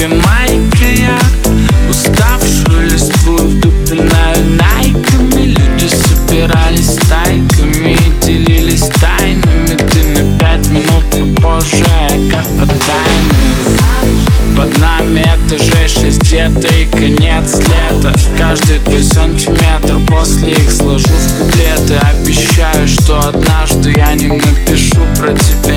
тебе майка Уставшую листву вдупинаю. Найками Люди собирались стайками и делились тайнами. Ты на пять минут попозже, как по таймеру Под нами этажей шесть где-то и конец лета. Каждый твой сантиметр после их сложу в куплеты. Обещаю, что однажды я не напишу про тебя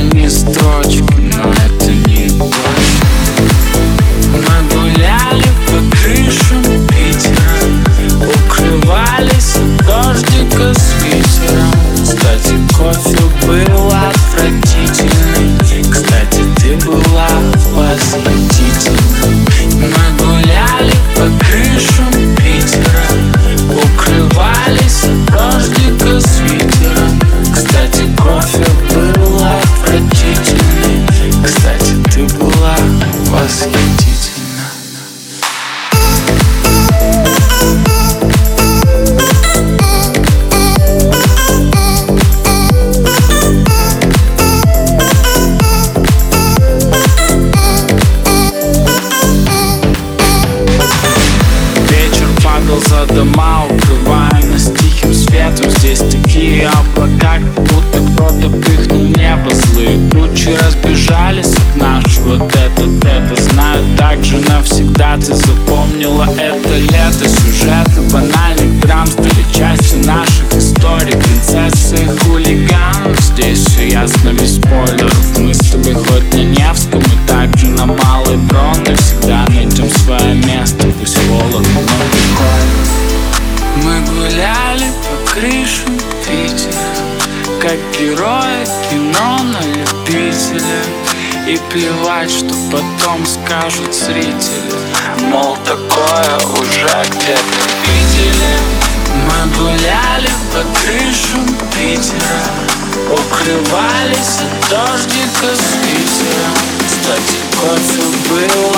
Кстати, кофе был отвратительный Кстати, ты была восхитительной за дома, нас тихим светом. Здесь такие облака, как будто кто-то пыхнул небо Злые. Тучи разбежались от наш вот этот, это Знаю, также навсегда ты запомнила это лето. Сюжеты банальных драм стали частью наших историй. Принцессы и хулиган, здесь все ясно без спойлеров. Мы с тобой хоть на Невском и также на Малой Бронной. Всегда найдем свое место, Как герои кино на любителя. И плевать, что потом скажут зрители. Мол, такое уже где-то видели Мы гуляли по крышам Питера. Укрывались от дождика с ветером Кстати, кофе был